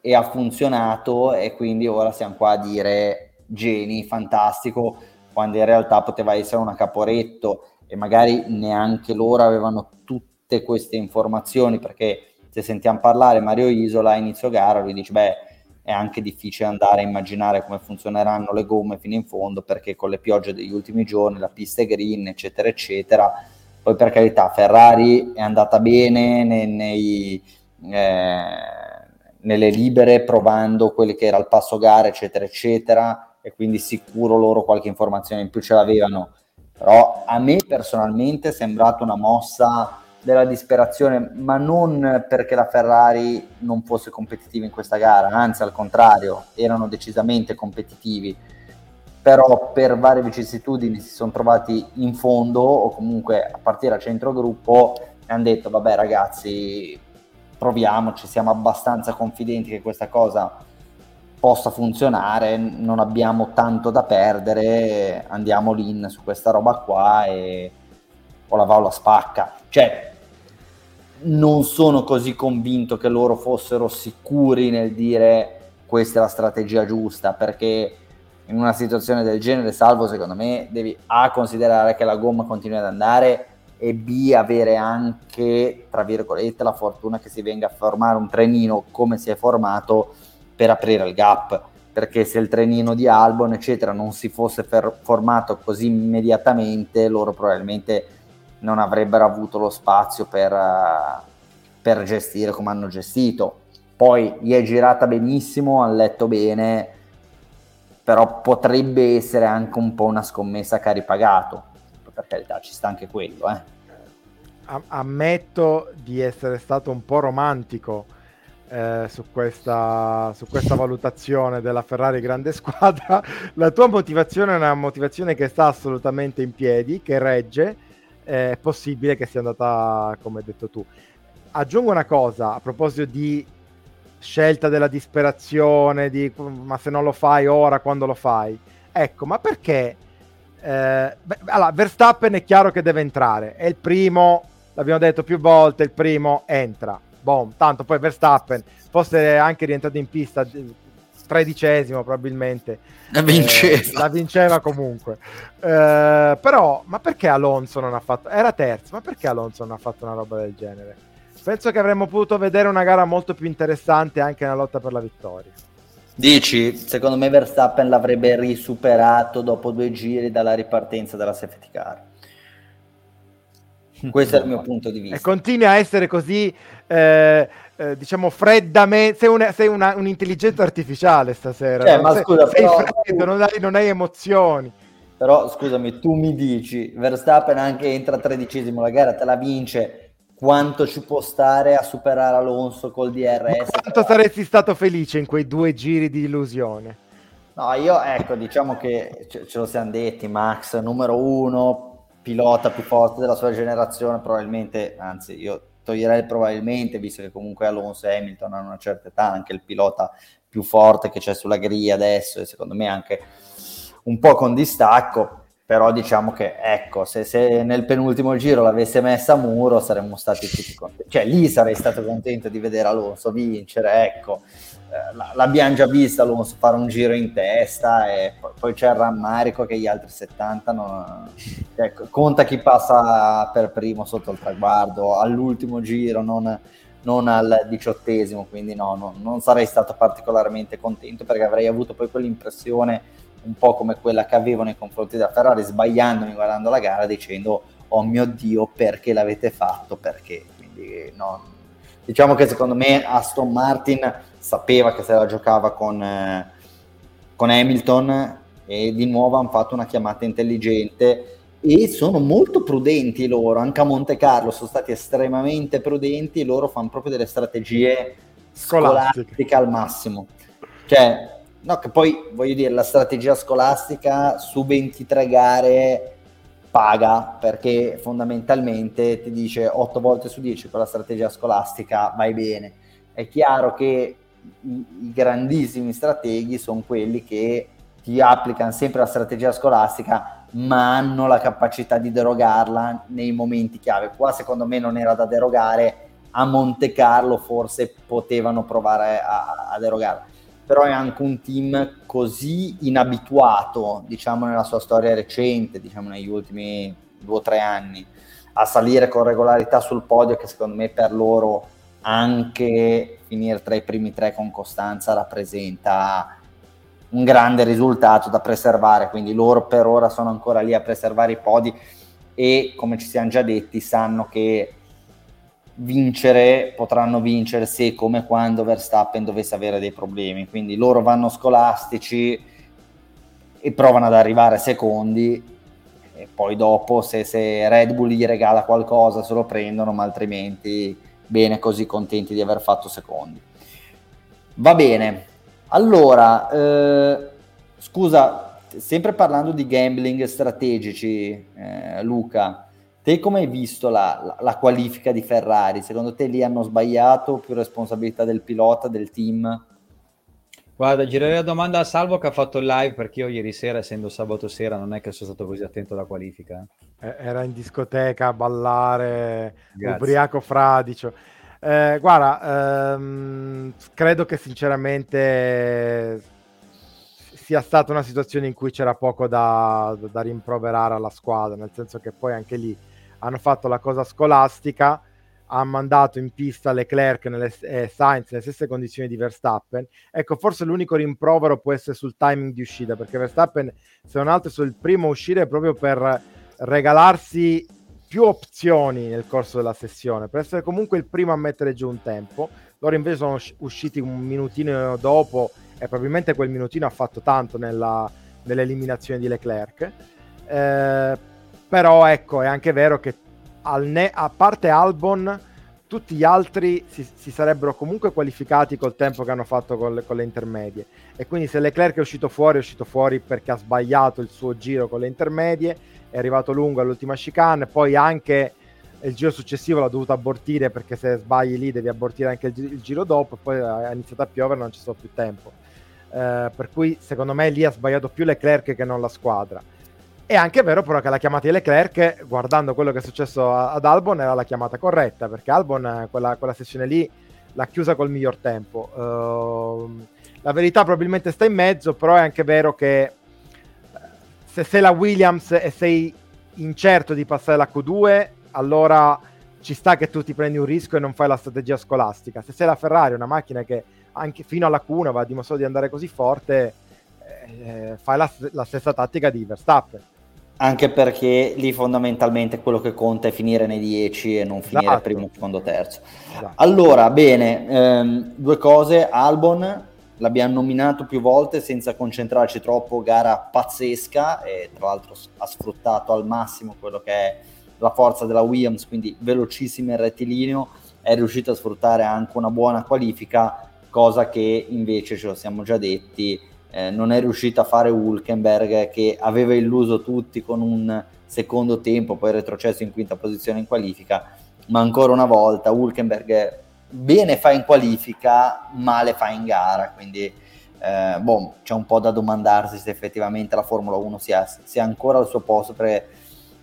e ha funzionato e quindi ora siamo qua a dire geni, fantastico, quando in realtà poteva essere una caporetto e magari neanche loro avevano tutte queste informazioni perché se sentiamo parlare Mario Isola a inizio gara lui dice beh è anche difficile andare a immaginare come funzioneranno le gomme fino in fondo perché con le piogge degli ultimi giorni, la pista è green, eccetera, eccetera. Poi per carità, Ferrari è andata bene nei, nei, eh, nelle libere provando quelli che era il passo gara, eccetera, eccetera, e quindi sicuro loro qualche informazione in più ce l'avevano. Però a me personalmente è sembrata una mossa della disperazione, ma non perché la Ferrari non fosse competitiva in questa gara, anzi al contrario, erano decisamente competitivi, però per varie vicissitudini si sono trovati in fondo o comunque a partire a centro gruppo e hanno detto vabbè ragazzi proviamoci, siamo abbastanza confidenti che questa cosa possa funzionare, non abbiamo tanto da perdere, andiamo lì su questa roba qua e o la va o la spacca. Cioè, non sono così convinto che loro fossero sicuri nel dire questa è la strategia giusta, perché in una situazione del genere, salvo secondo me, devi A considerare che la gomma continua ad andare e B avere anche, tra virgolette, la fortuna che si venga a formare un trenino come si è formato per aprire il gap, perché se il trenino di Albon, eccetera, non si fosse fer- formato così immediatamente, loro probabilmente non avrebbero avuto lo spazio per, uh, per gestire come hanno gestito. Poi gli è girata benissimo, ha letto bene, però potrebbe essere anche un po' una scommessa che ha ripagato. Per carità, ci sta anche quello. Eh. Ammetto di essere stato un po' romantico eh, su, questa, su, questa, valutazione della Ferrari grande squadra. [LAUGHS] La tua motivazione è una motivazione che sta assolutamente in piedi, che regge è possibile che sia andata come hai detto tu. Aggiungo una cosa a proposito di scelta della disperazione, di ma se non lo fai ora, quando lo fai? Ecco, ma perché? Eh, beh, allora, Verstappen è chiaro che deve entrare, è il primo, l'abbiamo detto più volte, il primo entra. Boom, tanto poi Verstappen fosse anche rientrato in pista tredicesimo probabilmente. La vinceva. Eh, la vinceva comunque. Eh, però, ma perché Alonso non ha fatto... Era terzo, ma perché Alonso non ha fatto una roba del genere? Penso che avremmo potuto vedere una gara molto più interessante anche nella lotta per la vittoria. Dici, secondo me Verstappen l'avrebbe risuperato dopo due giri dalla ripartenza della safety car. [LAUGHS] Questo è il mio punto di vista. E continui a essere così, eh, eh, diciamo, freddamente. Sei, una, sei una, un'intelligenza artificiale stasera. Cioè, ma sei, scusa, sei però, freddo, non hai, non hai emozioni. Però scusami, tu mi dici, Verstappen anche entra tredicesimo, la gara te la vince. Quanto ci può stare a superare Alonso col DRS? Ma quanto saresti stato felice in quei due giri di illusione? No, io ecco, diciamo che ce, ce lo siamo detti, Max, numero uno, pilota più forte della sua generazione, probabilmente, anzi io toglierei probabilmente, visto che comunque Alonso e Hamilton hanno una certa età, anche il pilota più forte che c'è sulla griglia adesso e secondo me anche un po' con distacco, però diciamo che ecco, se, se nel penultimo giro l'avesse messa a muro saremmo stati tutti contenti, cioè lì sarei stato contento di vedere Alonso vincere, ecco, l'abbiamo già vista Alonso fare un giro in testa e poi, poi c'è il rammarico che gli altri 70 non, ecco, conta chi passa per primo sotto il traguardo all'ultimo giro non, non al diciottesimo quindi no, no, non sarei stato particolarmente contento perché avrei avuto poi quell'impressione un po' come quella che avevo nei confronti della Ferrari sbagliandomi guardando la gara dicendo oh mio dio perché l'avete fatto? Perché? Quindi no, diciamo che secondo me Aston Martin sapeva che se la giocava con, eh, con Hamilton e di nuovo hanno fatto una chiamata intelligente e sono molto prudenti loro, anche a Monte Carlo sono stati estremamente prudenti, loro fanno proprio delle strategie scolastiche, scolastiche al massimo. Cioè, no, che poi voglio dire, la strategia scolastica su 23 gare paga perché fondamentalmente ti dice 8 volte su 10 con la strategia scolastica vai bene. È chiaro che i, i grandissimi strateghi sono quelli che ti applicano sempre la strategia scolastica, ma hanno la capacità di derogarla nei momenti chiave. Qua secondo me non era da derogare, a Monte Carlo forse potevano provare a, a derogarla. Però è anche un team così inabituato, diciamo, nella sua storia recente, diciamo negli ultimi due o tre anni, a salire con regolarità sul podio che secondo me per loro anche finire tra i primi tre con costanza rappresenta un grande risultato da preservare, quindi loro per ora sono ancora lì a preservare i podi e come ci siamo già detti sanno che vincere potranno vincere se come quando Verstappen dovesse avere dei problemi, quindi loro vanno scolastici e provano ad arrivare secondi e poi dopo se, se Red Bull gli regala qualcosa se lo prendono, ma altrimenti bene così contenti di aver fatto secondi. Va bene, allora, eh, scusa, sempre parlando di gambling strategici, eh, Luca, te come hai visto la, la, la, qualifica di Ferrari? Secondo te lì hanno sbagliato più responsabilità del pilota, del team? Guarda, girerei la domanda a Salvo che ha fatto il live perché io ieri sera, essendo sabato sera, non è che sono stato così attento alla qualifica. Eh, era in discoteca a ballare, Grazie. ubriaco fradicio. Eh, guarda, ehm, credo che sinceramente sia stata una situazione in cui c'era poco da, da rimproverare alla squadra, nel senso che poi anche lì hanno fatto la cosa scolastica ha mandato in pista Leclerc nelle, eh, Sainz nelle stesse condizioni di Verstappen. Ecco, forse l'unico rimprovero può essere sul timing di uscita, perché Verstappen, se non altro, è sul primo a uscire proprio per regalarsi più opzioni nel corso della sessione, per essere comunque il primo a mettere giù un tempo. Loro invece sono usciti un minutino dopo e probabilmente quel minutino ha fatto tanto nella, nell'eliminazione di Leclerc. Eh, però ecco, è anche vero che ne- a parte Albon, tutti gli altri si, si, sarebbero comunque qualificati col tempo che hanno fatto con le, con le, intermedie. E quindi se Leclerc è uscito fuori, è uscito fuori perché ha sbagliato il suo giro con le intermedie, è arrivato lungo all'ultima chicane, poi anche il giro successivo l'ha dovuto abortire perché se sbagli lì devi abortire anche il, il giro dopo, poi ha iniziato a piovere, non ci sono più tempo. Eh, per cui secondo me lì ha sbagliato più Leclerc che non la squadra è anche vero però che la chiamata di Leclerc, guardando quello che è successo ad Albon, era la chiamata corretta, perché Albon quella, quella sessione lì l'ha chiusa col miglior tempo. Uh, la verità probabilmente sta in mezzo, però è anche vero che eh, se sei la Williams e sei incerto di passare la Q2, allora ci sta che tu ti prendi un rischio e non fai la strategia scolastica. Se sei la Ferrari, una macchina che anche fino alla Q1 va dimostrato di andare così forte, eh, fai la, la stessa tattica di Verstappen anche perché lì fondamentalmente quello che conta è finire nei 10 e non finire esatto. primo, secondo, terzo. Esatto. Allora, bene, ehm, due cose. Albon l'abbiamo nominato più volte senza concentrarci troppo, gara pazzesca e tra l'altro ha sfruttato al massimo quello che è la forza della Williams, quindi velocissimo in rettilineo, è riuscito a sfruttare anche una buona qualifica, cosa che invece ce lo siamo già detti eh, non è riuscito a fare Hulkenberg che aveva illuso tutti con un secondo tempo, poi retrocesso in quinta posizione in qualifica, ma ancora una volta Hulkenberg bene fa in qualifica, male fa in gara, quindi eh, boh, c'è un po' da domandarsi se effettivamente la Formula 1 sia, sia ancora al suo posto perché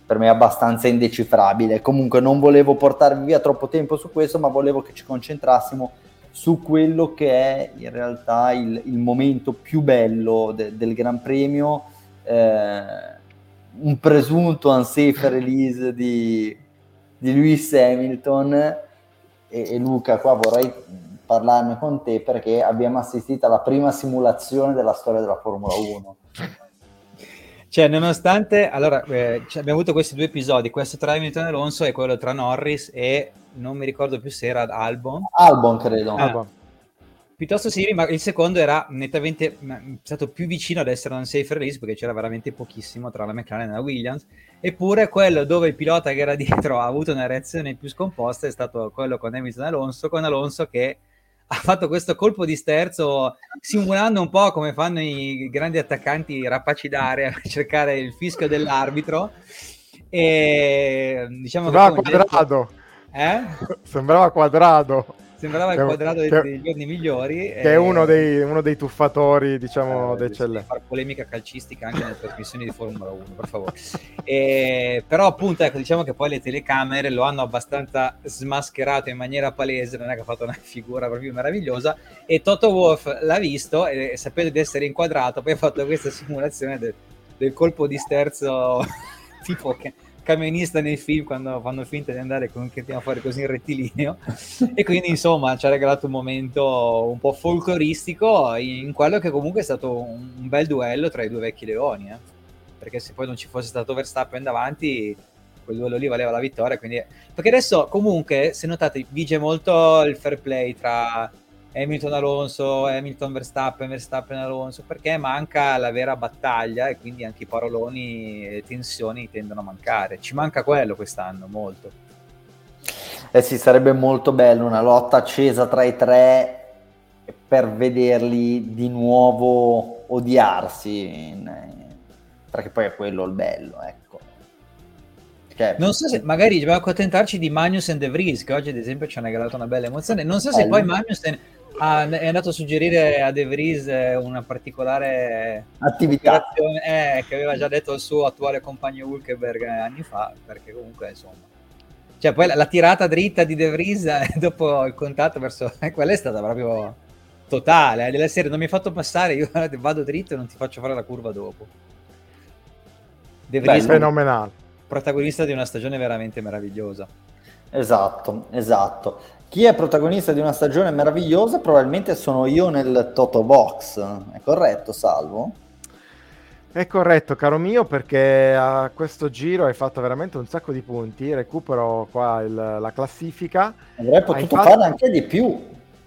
per me è abbastanza indecifrabile. Comunque non volevo portarvi via troppo tempo su questo, ma volevo che ci concentrassimo su quello che è in realtà il, il momento più bello de, del Gran Premio, eh, un presunto unsafe release di, di Lewis Hamilton. E, e Luca qua vorrei parlarne con te perché abbiamo assistito alla prima simulazione della storia della Formula 1 cioè, nonostante, allora, eh, abbiamo avuto questi due episodi, questo tra Hamilton e Alonso e quello tra Norris e non mi ricordo più se era Albon. Albon, credo. Ah, Albon. Piuttosto simili, ma il secondo era nettamente stato più vicino ad essere un safe release perché c'era veramente pochissimo tra la McLaren e la Williams. Eppure quello dove il pilota che era [LAUGHS] dietro ha avuto una reazione più scomposta è stato quello con Hamilton e Alonso, con Alonso che ha fatto questo colpo di sterzo simulando un po' come fanno i grandi attaccanti rapaci d'aria a cercare il fischio dell'arbitro. E diciamo sembrava quadrato. Eh? sembrava quadrato sembrava il quadrato che, dei, giorni migliori. Che è uno dei, uno dei tuffatori, diciamo, eh, d'eccellenza. fare polemica calcistica anche nelle trasmissioni di Formula 1, per favore. E, però appunto, ecco, diciamo che poi le telecamere lo hanno abbastanza smascherato in maniera palese, non è che ha fatto una figura proprio meravigliosa, e Toto Wolff l'ha visto e, e sapendo di essere inquadrato, poi ha fatto questa simulazione del, del colpo di sterzo [LAUGHS] tipo che camionista nei film quando fanno finta di andare con che andiamo a così in rettilineo e quindi insomma ci ha regalato un momento un po' folcloristico in quello che comunque è stato un bel duello tra i due vecchi leoni eh? perché se poi non ci fosse stato Verstappen davanti quel duello lì valeva la vittoria quindi... perché adesso comunque se notate vige molto il fair play tra Hamilton Alonso, Hamilton Verstappen, Verstappen Alonso, perché manca la vera battaglia e quindi anche i paroloni e tensioni tendono a mancare. Ci manca quello quest'anno, molto. Eh sì, sarebbe molto bello una lotta accesa tra i tre per vederli di nuovo odiarsi, in, perché poi è quello il bello, ecco. Cioè, non so se magari dobbiamo accontentarci di Magnus e De Vries, che oggi ad esempio ci hanno regalato una bella emozione. Non so se poi Magnus Ah, è andato a suggerire a De Vries eh, una particolare attività eh, che aveva già detto il suo attuale compagno Hulkenberg anni fa, perché comunque insomma. Cioè, poi la, la tirata dritta di De Vries eh, [LAUGHS] dopo il contatto verso eh, quella è stata proprio totale. Eh, della serie non mi hai fatto passare, io [LAUGHS] vado dritto e non ti faccio fare la curva dopo. De Vries, Beh, fenomenale. Protagonista di una stagione veramente meravigliosa. Esatto, esatto. Chi è protagonista di una stagione meravigliosa probabilmente sono io nel Toto Box. È corretto, Salvo? È corretto, caro mio, perché a questo giro hai fatto veramente un sacco di punti. Recupero qua il, la classifica. Avrei potuto fatto... fare anche di più.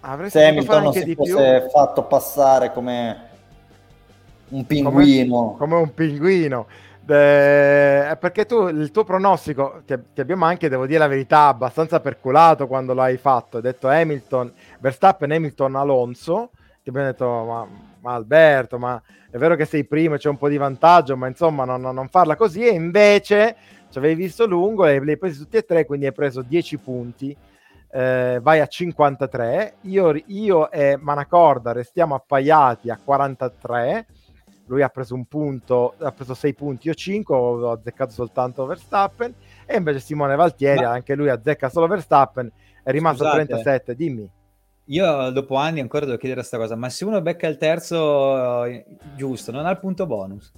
Avresti se Hamilton non si fosse più. fatto passare come un pinguino. Come, come un pinguino. Eh, perché tu il tuo pronostico ti, ti, abbiamo anche, devo dire la verità, abbastanza percolato quando l'hai fatto. Hai detto Hamilton, Verstappen, Hamilton, Alonso. Ti abbiamo detto, ma, ma Alberto, ma è vero che sei primo, c'è un po' di vantaggio, ma insomma, non, non farla così. E invece ci avevi visto lungo, e li hai presi tutti e tre, quindi hai preso 10 punti. Eh, vai a 53. Io, io e Manacorda restiamo appaiati a 43 lui ha preso un punto, ha preso 6 punti, io 5, ho azzeccato soltanto Verstappen, e invece Simone Valtieri, Ma... anche lui azzecca solo Verstappen, è rimasto a 37, dimmi. io dopo anni ancora devo chiedere questa cosa, ma se uno becca il terzo eh, giusto, non ha il punto bonus?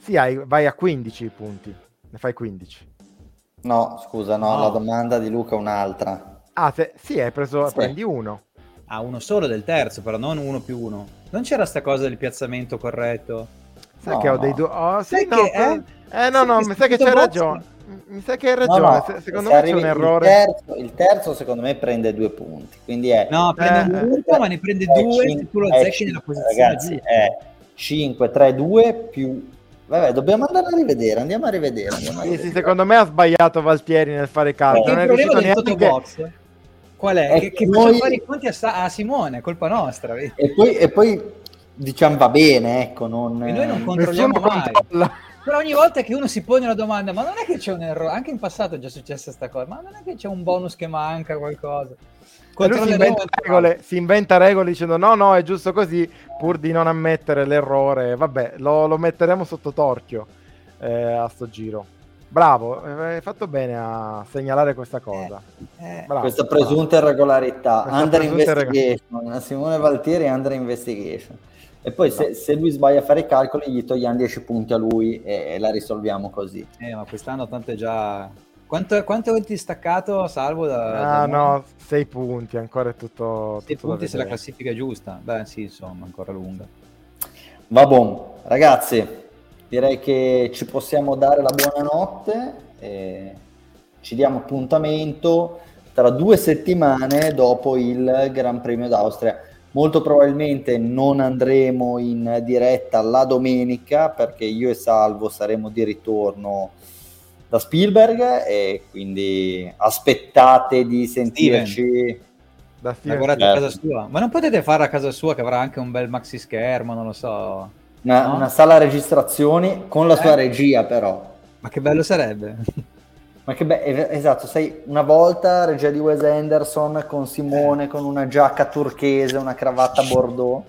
Sì, hai, vai a 15 punti, ne fai 15. No, scusa, no, No. la domanda di Luca è un'altra. Ah, se- sì, hai preso, Sì. prendi uno. Ah, uno solo del terzo, però non uno più uno. Non c'era sta cosa del piazzamento corretto? Sai No, che ho no. dei due... Oh, sì, Sai no, che, eh? eh, no, no, mi sa che box- ragione. Mi sa che hai No, ragione. no, se- secondo se me c'è un il errore. terzo- Il terzo, secondo me, prende due punti. Quindi è No, prende Eh, un punto, ma ne prende è due cin- se tu lo è zecchi nella posizione Ragazzi, giusta. è 5, 3, 2 più... Vabbè, dobbiamo andare a rivedere, andiamo a rivedere. Andiamo a Sì, sì, rivedere. secondo me ha sbagliato Valtieri nel fare i calcoli. Eh, Non il è riuscito neanche... Totobox qual è? È che, che noi- fare i conti a, a Simone, è colpa nostra. vedi? E poi, e poi diciamo va bene, ecco, non... E noi non eh, controlliamo mai. controlla. Però ogni volta che uno si pone la domanda, ma non è che c'è un errore, anche in passato è già successa questa cosa, ma non è che c'è un bonus che manca qualcosa. E lui si inventa, regole, si inventa regole dicendo no, no, è giusto così, pur di non ammettere l'errore. Vabbè, lo, lo metteremo sotto torchio eh, a sto giro. Bravo, eh, hai fatto bene a segnalare questa cosa. Eh, Bravo, Questa bravo. presunta irregolarità, Questa under presunta investigation, Simone Valtieri under investigation. E poi se, se lui sbaglia a fare i calcoli gli togliamo 10 punti a lui e, e la risolviamo così. eh, ma quest'anno tanto è già... Quanto, quanto avete distaccato, salvo da... Ah da no, sei punti, ancora è tutto... Sei tutto da punti se la classifica è giusta. Beh, sì, insomma, ancora lunga. Va buon, ragazzi, direi che ci possiamo dare la buonanotte e ci diamo appuntamento tra due settimane dopo il Gran Premio d'Austria. Molto probabilmente non andremo in diretta la domenica perché io e Salvo saremo di ritorno da Spielberg e quindi aspettate di sentirci. Da Steven Lavorate certo. a casa sua. Ma non potete fare a casa sua che avrà anche un bel maxi schermo, non lo so. Una, No? una sala registrazioni con la sua Eh. regia però. Ma che bello sarebbe. Ma che bello, esatto, sai, una volta regia di Wes Anderson con Simone con una giacca turchese, una cravatta bordeaux,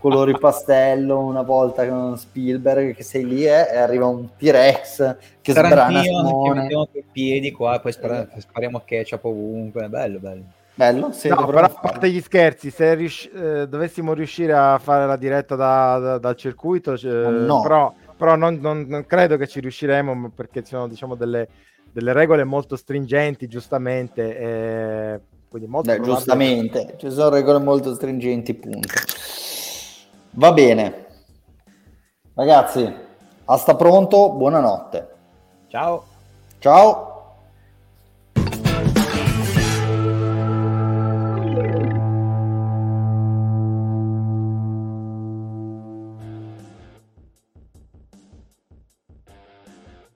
colori pastello, una volta con Spielberg che sei lì eh, e arriva un T-Rex che sbrana Tarantino che Simone. mettiamo i piedi qua, poi spara- spariamo ketchup ovunque. Bello, bello. Bello, sì, No, però a parte gli scherzi, se riusci- eh, dovessimo riuscire a fare la diretta da- da- dal circuito, eh, no. però, però non, non- non credo che ci riusciremo perché ci sono diciamo, delle, delle regole molto stringenti, giustamente. eh, quindi molto Beh, giustamente, ci sono regole molto stringenti, punto. Va bene. Ragazzi, a sta pronto, buonanotte. Ciao. Ciao.